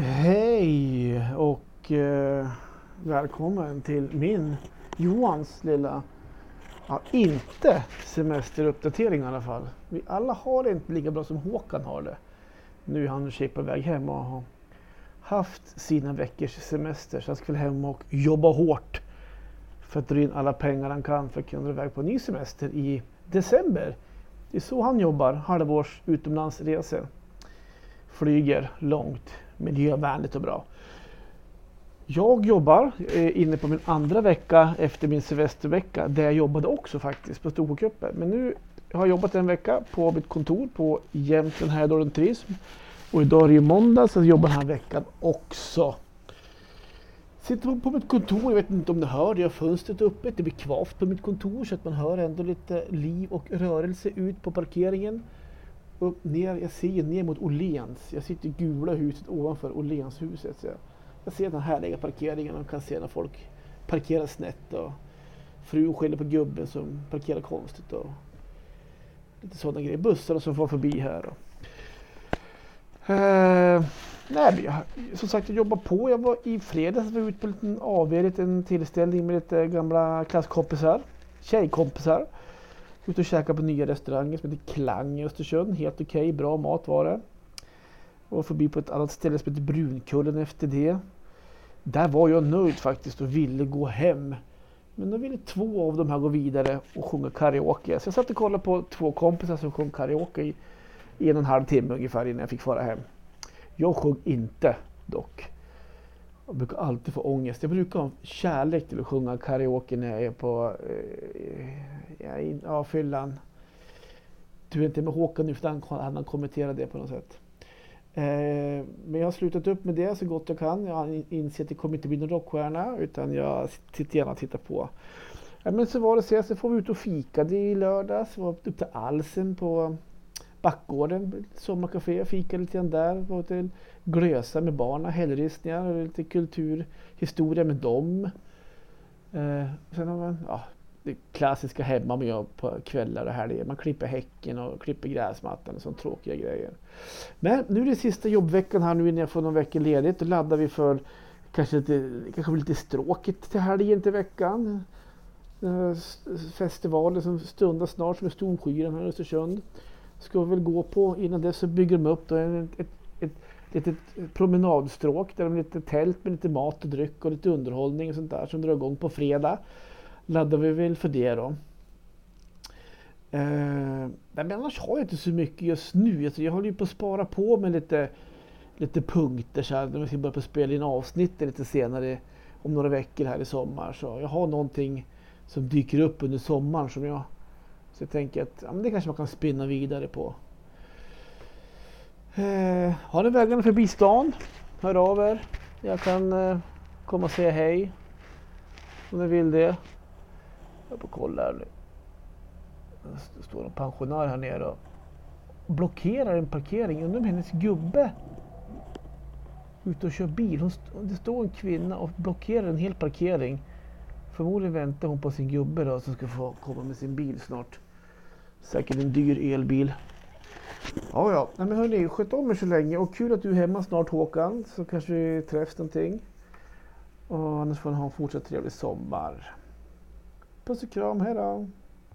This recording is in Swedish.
Hej och eh, välkommen till min, Johans lilla, ja, inte semesteruppdatering i alla fall. Vi alla har det inte lika bra som Håkan har det. Nu är han och tjej på väg hem och har haft sina veckors semester så han ska väl hem och jobba hårt för att dra in alla pengar han kan för att kunna dra iväg på en ny semester i december. Det är så han jobbar, halvårs utomlandsresor. Flyger långt, miljövänligt och bra. Jag jobbar eh, inne på min andra vecka efter min semestervecka där jag jobbade också faktiskt på Storsjökuppen. Men nu har jag jobbat en vecka på mitt kontor på Jämtland Härjedalen Turism. Och idag är det ju måndag så jag jobbar den här veckan också. Sitter på mitt kontor, jag vet inte om ni hör det, jag har fönstret öppet. Det blir kvavt på mitt kontor så att man hör ändå lite liv och rörelse ut på parkeringen. Upp, ner, jag ser ner mot Åhléns. Jag sitter i gula huset ovanför Åhlénshuset. Jag, jag ser den härliga parkeringen och kan se när folk parkerar snett. Och frun skäller på gubben som parkerar konstigt. Och lite sådana grejer. Bussarna som får förbi här. Och. Eh, nej, jag, som sagt, jag jobbar på. Jag var i fredags var ute på en liten AV, en liten tillställning med lite gamla klasskompisar. Tjejkompisar. Ute och käkade på nya restauranger som heter Klang i Östersund. Helt okej, okay, bra mat var det. Och förbi på ett annat ställe som heter Brunkullen efter det. Där var jag nöjd faktiskt och ville gå hem. Men då ville två av de här gå vidare och sjunga karaoke. Så jag satt och kollade på två kompisar som sjöng karaoke i en och en halv timme ungefär innan jag fick fara hem. Jag sjöng inte dock. Jag brukar alltid få ångest. Jag brukar ha kärlek till att sjunga karaoke när jag är på eh, ja, fyllan. Du är inte med Håkan nu för han har kommenterat det på något sätt. Eh, men jag har slutat upp med det så gott jag kan. Jag har insett att det kommer inte bli någon rockstjärna utan jag sitter gärna och tittar på. Eh, men så var det så, så får vi ut och fika det i lördags. Vi var upp till Alsen på Backgården, sommarkafé, fika lite grann där. Var till Glösa med barnen, hällristningar och lite kulturhistoria med dem. Eh, sen har man ja, det klassiska hemma man gör på kvällar och helger. Man klipper häcken och klipper gräsmattan och sånt tråkiga grejer. Men nu är det sista jobbveckan här nu innan jag får någon vecka ledigt. Då laddar vi för kanske lite, kanske lite stråkigt till helgen till veckan. Eh, Festivalen som stundar snart som är Storskyran här i Östersund ska vi väl gå på. Innan dess så bygger de upp då ett, ett, ett litet promenadstråk där de har lite tält med lite mat och dryck och lite underhållning och sånt där som drar igång på fredag. Laddar vi väl för det då. Eh, men annars har jag inte så mycket just nu. Alltså jag håller ju på att spara på med lite, lite punkter så här, när vi ska börja på spela in avsnitt lite senare om några veckor här i sommar. Så jag har någonting som dyker upp under sommaren som jag så jag tänker att ja, men det kanske man kan spinna vidare på. Eh, har ni vägarna förbi stan? Hör av er. Jag kan eh, komma och säga hej. Om ni vill det. Jag får kolla här nu. Det står en pensionär här nere och blockerar en parkering. Undrar om hennes gubbe ute och kör bil. Hon st det står en kvinna och blockerar en hel parkering. Förmodligen väntar hon på sin gubbe då som ska få komma med sin bil snart. Säkert en dyr elbil. Ja, ja. Nej, men hörni, sköt om er så länge och kul att du är hemma snart Håkan. Så kanske vi träffs någonting. Och annars får ni ha en fortsatt trevlig sommar. Puss och kram, hejdå!